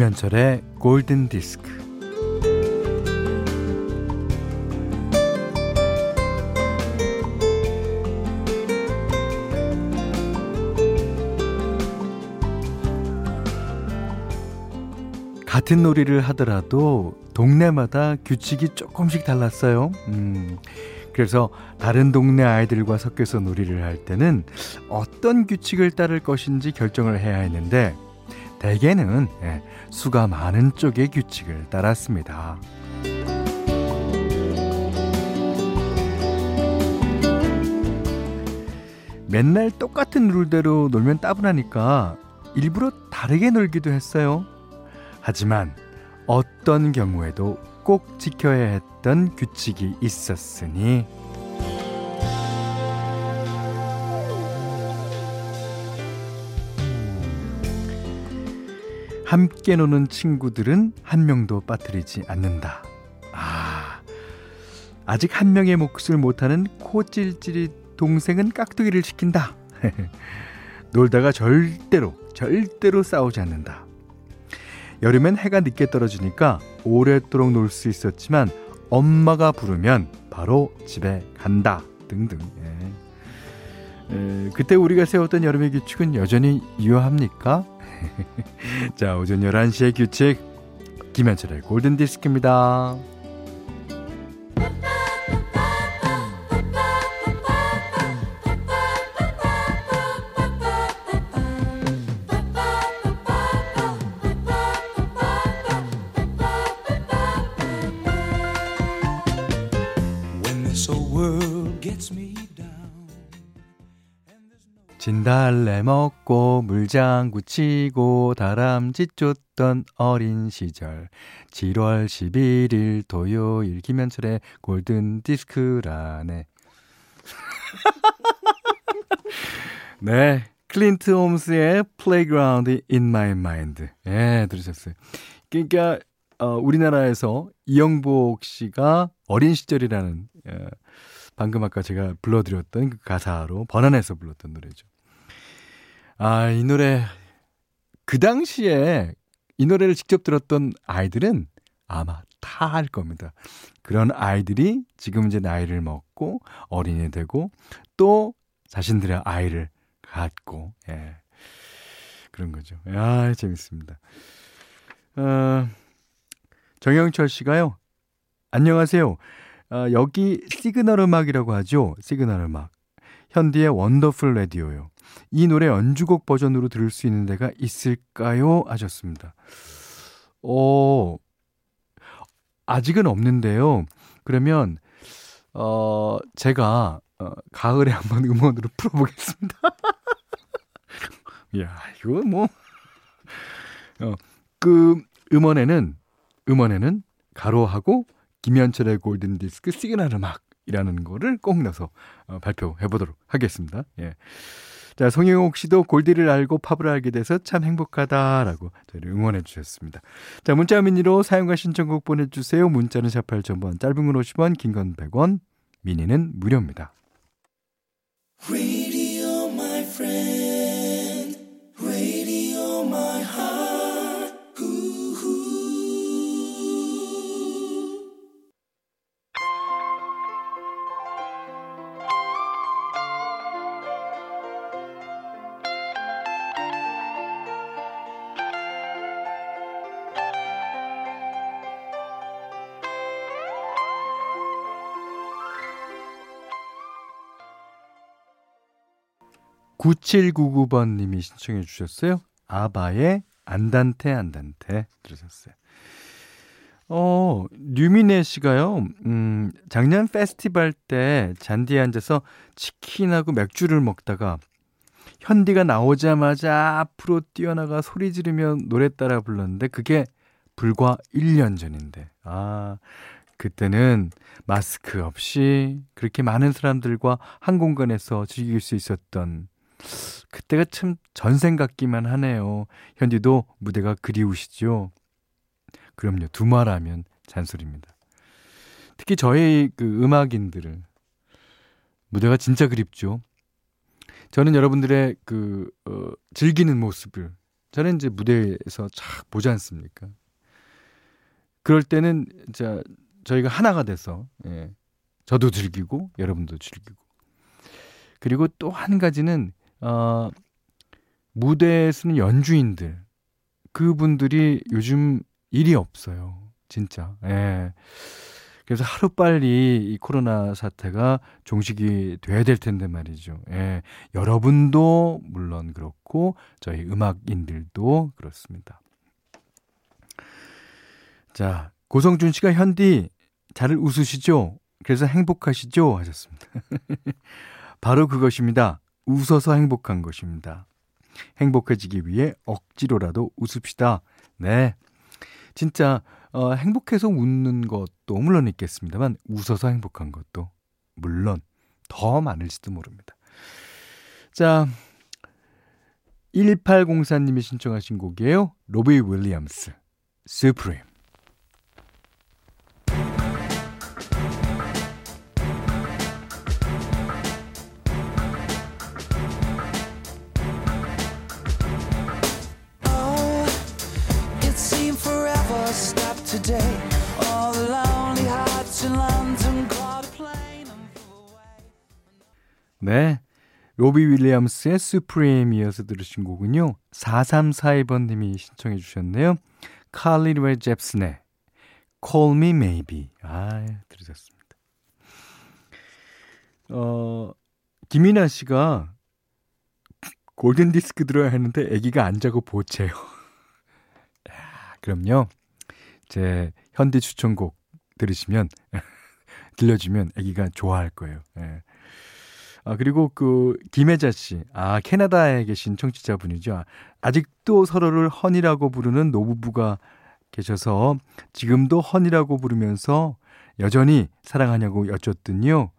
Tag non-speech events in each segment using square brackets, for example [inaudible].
김현철의 골든 디스크. 같은 놀이를 하더라도 동네마다 규칙이 조금씩 달랐어요. 음, 그래서 다른 동네 아이들과 섞여서 놀이를 할 때는 어떤 규칙을 따를 것인지 결정을 해야 했는데 대개는 예, 수가 많은 쪽의 규칙을 따랐습니다. 맨날 똑같은 룰대로 놀면 따분하니까 일부러 다르게 놀기도 했어요. 하지만 어떤 경우에도 꼭 지켜야 했던 규칙이 있었으니 함께 노는 친구들은 한 명도 빠뜨리지 않는다. 아, 아직 한 명의 몫을 못하는 코찔찔이 동생은 깍두기를 시킨다. [laughs] 놀다가 절대로, 절대로 싸우지 않는다. 여름엔 해가 늦게 떨어지니까 오랫도록 놀 수 있었지만 엄마가 부르면 바로 집에 간다. 등등. 예. 에, 그때 우리가 세웠던 여름의 규칙은 여전히 유효합니까? [laughs] 자, 오전 11시의 규칙 김현철의 골든 디스크입니다. 진달래 먹고 물장구 치고 다람쥐 쫓던 어린 시절. 7월 11일 토요일 김현철의 골든디스크 라네 [laughs] 네 클린트 홈스의 Playground in My Mind. 예 들으셨어요. 그러니까 어, 우리나라에서 이영복 씨가 어린 시절이라는 예, 방금 아까 제가 불러드렸던 그 가사로 번안해서 불렀던 노래죠. 아, 이 노래, 그 당시에 이 노래를 직접 들었던 아이들은 아마 다 할 겁니다. 그런 아이들이 지금 이제 나이를 먹고 어린이 되고 또 자신들의 아이를 갖고, 예. 그런 거죠. 아, 재밌습니다. 어, 정영철 씨가요. 안녕하세요. 어, 여기 시그널 음악이라고 하죠. 시그널 음악. 현디의 Wonderful Radio요. 이 노래 연주곡 버전으로 들을 수 있는 데가 있을까요? 하셨습니다. 어, 아직은 없는데요. 그러면, 어, 제가, 어, 가을에 한번 [laughs] 음원으로 풀어보겠습니다. [laughs] 야, 이거 뭐, 어, 그 음원에는, 음원에는 가로하고 김현철의 골든디스크 시그널 음악 이라는 거를 꼭 넣어서 어, 발표해 보도록 하겠습니다. 예. 자, 송영옥 씨도 골디를 알고 팝을 알게 돼서 참 행복하다라고 저희를 응원해 주셨습니다. 자, 문자 미니로 사용과 신청곡 보내주세요. 문자는 샵 8000번, 짧은 건 50원, 긴 건 100원, 미니는 무료입니다. (9799번님이) 신청해 주셨어요 아바의 안단테 안단테 들으셨어요 어, 류미네 씨가요, 음, 작년 페스티벌 때 잔디에 앉아서 치킨하고 맥주를 먹다가 현디가 나오자마자 앞으로 뛰어나가 소리 지르며 노래 따라 불렀는데 그게 불과 1년 전인데. 아, 그때는 마스크 없이 그렇게 많은 사람들과 한 공간에서 즐길 수 있었던 그때가 참 전생 같기만 하네요. 현디도 무대가 그리우시죠? 그럼요. 두말하면 잔소리입니다. 특히 저희 그 음악인들은 무대가 진짜 그립죠. 저는 여러분들의 그, 어, 즐기는 모습을 저는 이제 무대에서 착 보지 않습니까? 그럴 때는 자 저희가 하나가 돼서 예, 저도 즐기고 여러분도 즐기고 그리고 또 한 가지는 어, 무대에 서는 연주인들 그분들이 요즘 일이 없어요. 진짜. 예. 그래서 하루빨리 이 코로나 사태가 종식이 돼야 될 텐데 말이죠. 예. 여러분도 물론 그렇고 저희 음악인들도 그렇습니다. 자, 고성준 씨가 현디 잘 웃으시죠? 그래서 행복하시죠? 하셨습니다. [laughs] 바로 그것입니다. 웃어서 행복한 것입니다. 행복해지기 위해 억지로라도 웃읍시다. 네. 진짜 어, 행복해서 웃는 것도 물론 있겠습니다만 웃어서 행복한 것도 물론 더 많을지도 모릅니다. 자, 1804님이 신청하신 곡이에요. 로비 윌리엄스, Supreme. 네. 로비 윌리엄스의 수프림 이어서 들으신 곡은요. 4342번님이 신청해 주셨네요. 칼리 웨 잽슨의 Call Me Maybe. 아, 들으셨습니다. 어, 김이나 씨가 골든 디스크 들어야 하는데 아기가 안 자고 보채요. [laughs] 그럼요. 제 현디 추천곡 들으시면 [laughs] 들려주면 아기가 좋아할 거예요. 예. 아, 그리고 그, 김혜자 씨. 아, 캐나다에 계신 청취자분이죠. 아직도 서로를 헌이라고 부르는 노부부가 계셔서 지금도 헌이라고 부르면서 여전히 사랑하냐고 여쭸더니요.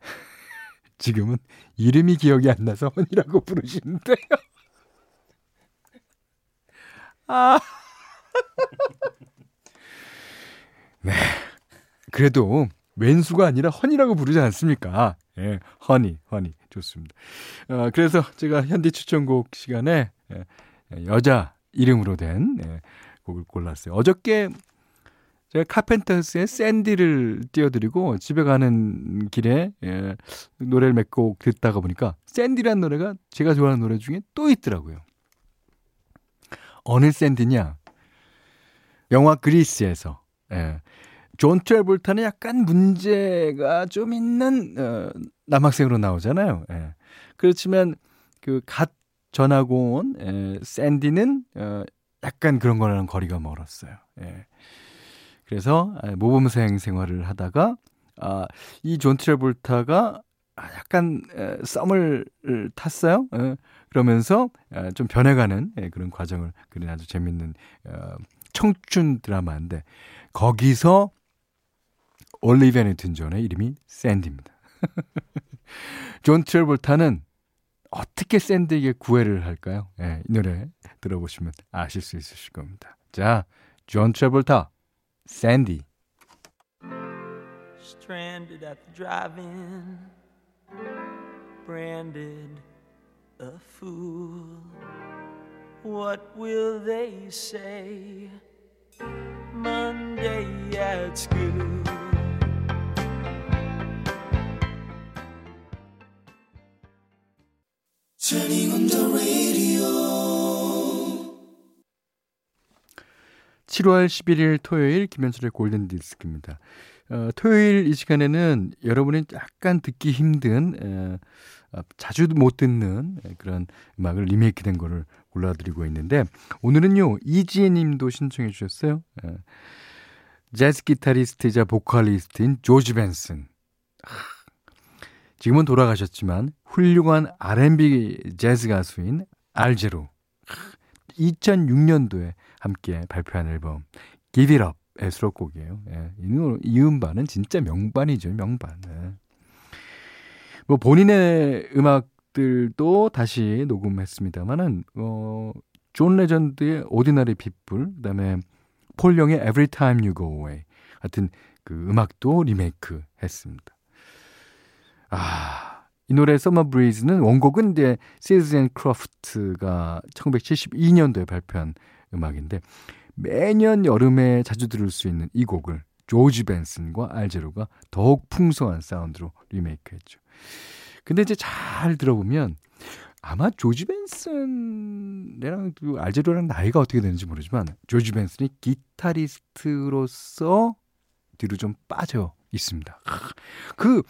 [laughs] 지금은 이름이 기억이 안 나서 헌이라고 부르시는데요. [laughs] 아. [laughs] 네. 그래도 왼수가 아니라 헌이라고 부르지 않습니까? 예, 허니, 허니. 좋습니다. 어, 그래서 제가 현디 추천곡 시간에 예, 여자 이름으로 된 예, 곡을 골랐어요. 어저께 제가 카펜터스의 샌디를 띄워드리고 집에 가는 길에 예, 노래를 몇 곡 듣다가 보니까 샌디란 노래가 제가 좋아하는 노래 중에 또 있더라고요. 어느 샌디냐? 영화 그리스에서 예, 존 트래볼타는 약간 문제가 좀 있는 어, 남학생으로 나오잖아요. 예. 그렇지만 그 갓 전학 온 예, 샌디는 어, 약간 그런 거랑 거리가 멀었어요. 예. 그래서 아, 모범생 생활을 하다가 아, 이 존 트래볼타가 아, 약간 에, 썸을 탔어요. 예. 그러면서 에, 좀 변해가는 예, 그런 과정을 그린 아주 재밌는 어, 청춘 드라마인데 거기서 올리비아 뉴튼 존의 이름이 샌디입니다. [laughs] 존 트래볼타는 어떻게 샌디에게 구애를 할까요? 네, 이 노래 들어보시면 아실 수 있으실 겁니다. 자, 존 트래볼타, 샌디. Stranded at the drive-in, branded a fool. What will they say? Monday at school. 7월 11일 토요일 김현철의 골든 디스크입니다. 어, 토요일 이 시간에는 여러분이 약간 듣기 힘든 에, 어, 자주 못 듣는 그런 음악을 리메이크된 거를 골라드리고 있는데 오늘은요 이지혜 님도 신청해 주셨어요. 에, 재즈 기타리스트이자 보컬리스트인 조지 벤슨. 지금은 돌아가셨지만 훌륭한 R&B 재즈 가수인 알제로 2006년도에 함께 발표한 앨범 Give It Up의 수록곡이에요. 예, 이, 음반은 진짜 명반이죠, 명반. 예. 뭐 본인의 음악들도 다시 녹음했습니다만은 어, 존 레전드의 Ordinary People, 그다음에 폴 영의 Every Time You Go Away 같은 그 음악도 리메이크 했습니다. 아, 이 노래 Summer Breeze는 원곡은 이제 앤 크로프트가 1972년도에 발표한 음악인데 매년 여름에 자주 들을 수 있는 이 곡을 조지 벤슨과 알 재로가 더욱 풍성한 사운드로 리메이크했죠. 근데 이제 잘 들어보면 아마 조지 벤슨이랑 알제로랑 나이가 어떻게 되는지 모르지만 조지 벤슨이 기타리스트로서 뒤로 좀 빠져 있습니다. 그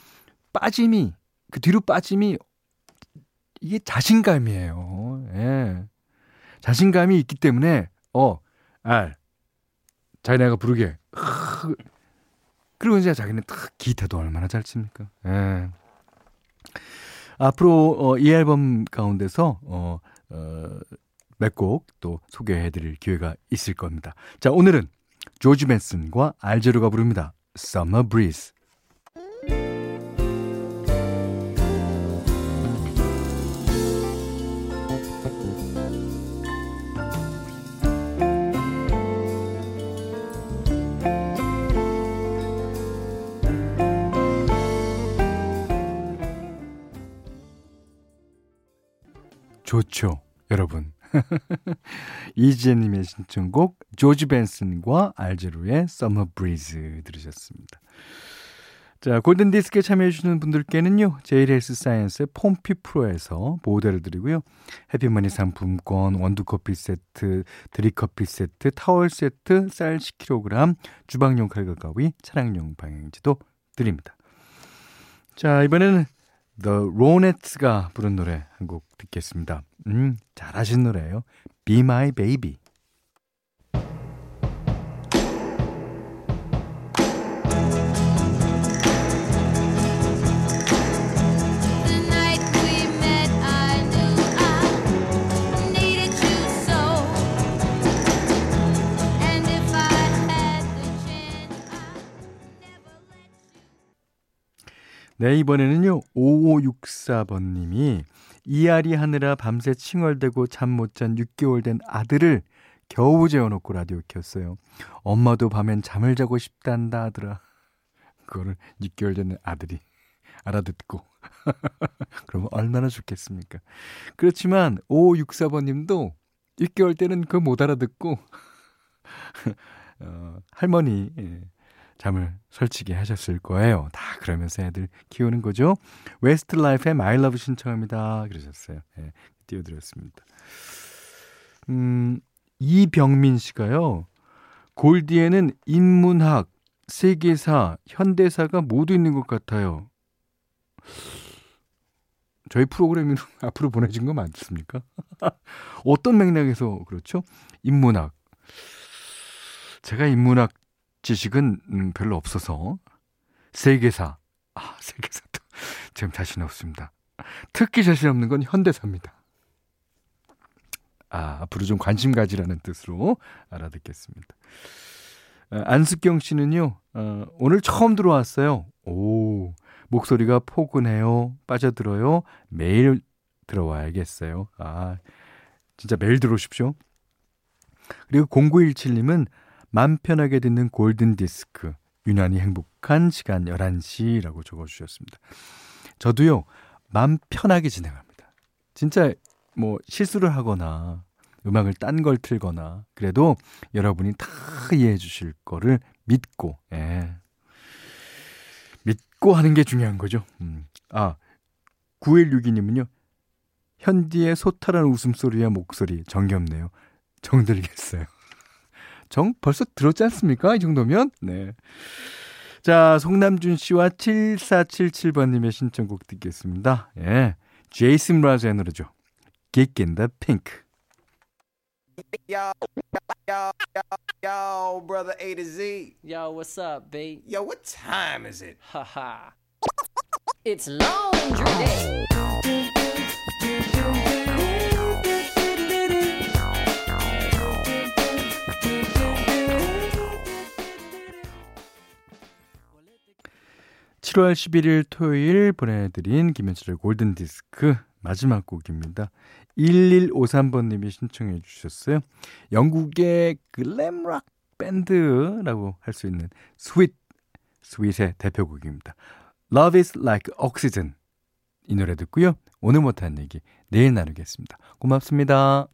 빠짐이 그 뒤로 빠짐이 이게 자신감이에요. 예. 자신감이 있기 때문에 어, 알 자기네가 부르게 그리고 이제 자기는 딱 기타도 얼마나 잘 칩니까? 예. 앞으로 어, 이 앨범 가운데서 어, 어, 몇 곡 또 소개해드릴 기회가 있을 겁니다. 자, 오늘은 조지 벤슨과 알제로가 부릅니다. Summer Breeze. 좋죠, 여러분. [laughs] 이지혜님의 신청곡 조지 벤슨과 알제로의 Summer Breeze 들으셨습니다. 자, 골든디스크에 참여해주시는 분들께는요, 제이헬스 사이언스의 폼피 프로에서 보호대를 드리고요, 해피머니 상품권, 원두커피 세트, 드립커피 세트, 타월 세트, 쌀 10kg, 주방용 칼과 가위, 차량용 방향지도 드립니다. 자, 이번에는 The Ronettes가 부른 노래 한 곡 듣겠습니다. 음, 잘하신 노래예요. Be My Baby. 네, 이번에는요, 5564번님이 이알이 하느라 밤새 칭얼대고 잠 못 잔 6개월 된 아들을 겨우 재워놓고 라디오 켰어요. 엄마도 밤엔 잠을 자고 싶단다 하더라. 그거를 6개월 된 아들이 알아듣고. [laughs] 그러면 얼마나 좋겠습니까? 그렇지만 5564번님도 6개월 때는 그거 못 알아듣고 [laughs] 어, 할머니 예, 잠을 설치게 하셨을 거예요. 다 그러면서 애들 키우는 거죠. 웨스트 라이프의 My Love 신청합니다. 그러셨어요. 예, 띄워드렸습니다. 음, 이병민 씨가요. 골디에는 인문학, 세계사, 현대사가 모두 있는 것 같아요. 저희 프로그램이 [laughs] 앞으로 보내진 거 맞습니까? [laughs] 어떤 맥락에서 그렇죠? 인문학. 제가 인문학 지식은 음, 별로 없어서 세계사 아 세계사도 [laughs] 지금 자신 없습니다. 특히 자신 없는 건 현대사입니다. 아 앞으로 좀 관심 가지라는 뜻으로 알아듣겠습니다. 아, 안숙경 씨는요 어, 오늘 처음 들어왔어요. 오 목소리가 포근해요. 빠져들어요. 매일 들어와야겠어요. 아 진짜 매일 들어오십시오. 그리고 0917님은 맘 편하게 듣는 골든 디스크. 유난히 행복한 시간 11시라고 적어 주셨습니다. 저도요. 맘 편하게 진행합니다. 진짜 뭐 실수를 하거나 음악을 딴 걸 틀거나 그래도 여러분이 다 이해해 주실 거를 믿고 예. 믿고 하는 게 중요한 거죠. 음. 아 9162님은요. 현디의 소탈한 웃음소리와 목소리 정겹네요. 정들겠어요. 정 벌써 들었지 않습니까? 이 정도면? 네. 자, 송남준 씨와 7477번님의 신청곡 듣겠습니다. 예. 제이슨 브라즈의 노래죠. Geek in the Pink. Yo, yo, yo, yo, brother A to Z. Yo, what's up, B? Yo, what time is it? Haha. it's laundry day. 7월 11일 토요일 보내드린 김현철의 골든디스크 마지막 곡입니다. 1153번님이 신청해 주셨어요. 영국의 glam rock 밴드라고 할 수 있는 스윗, 스윗의 대표곡입니다. Love is like oxygen. 이 노래 듣고요. 오늘 못한 얘기 내일 나누겠습니다. 고맙습니다.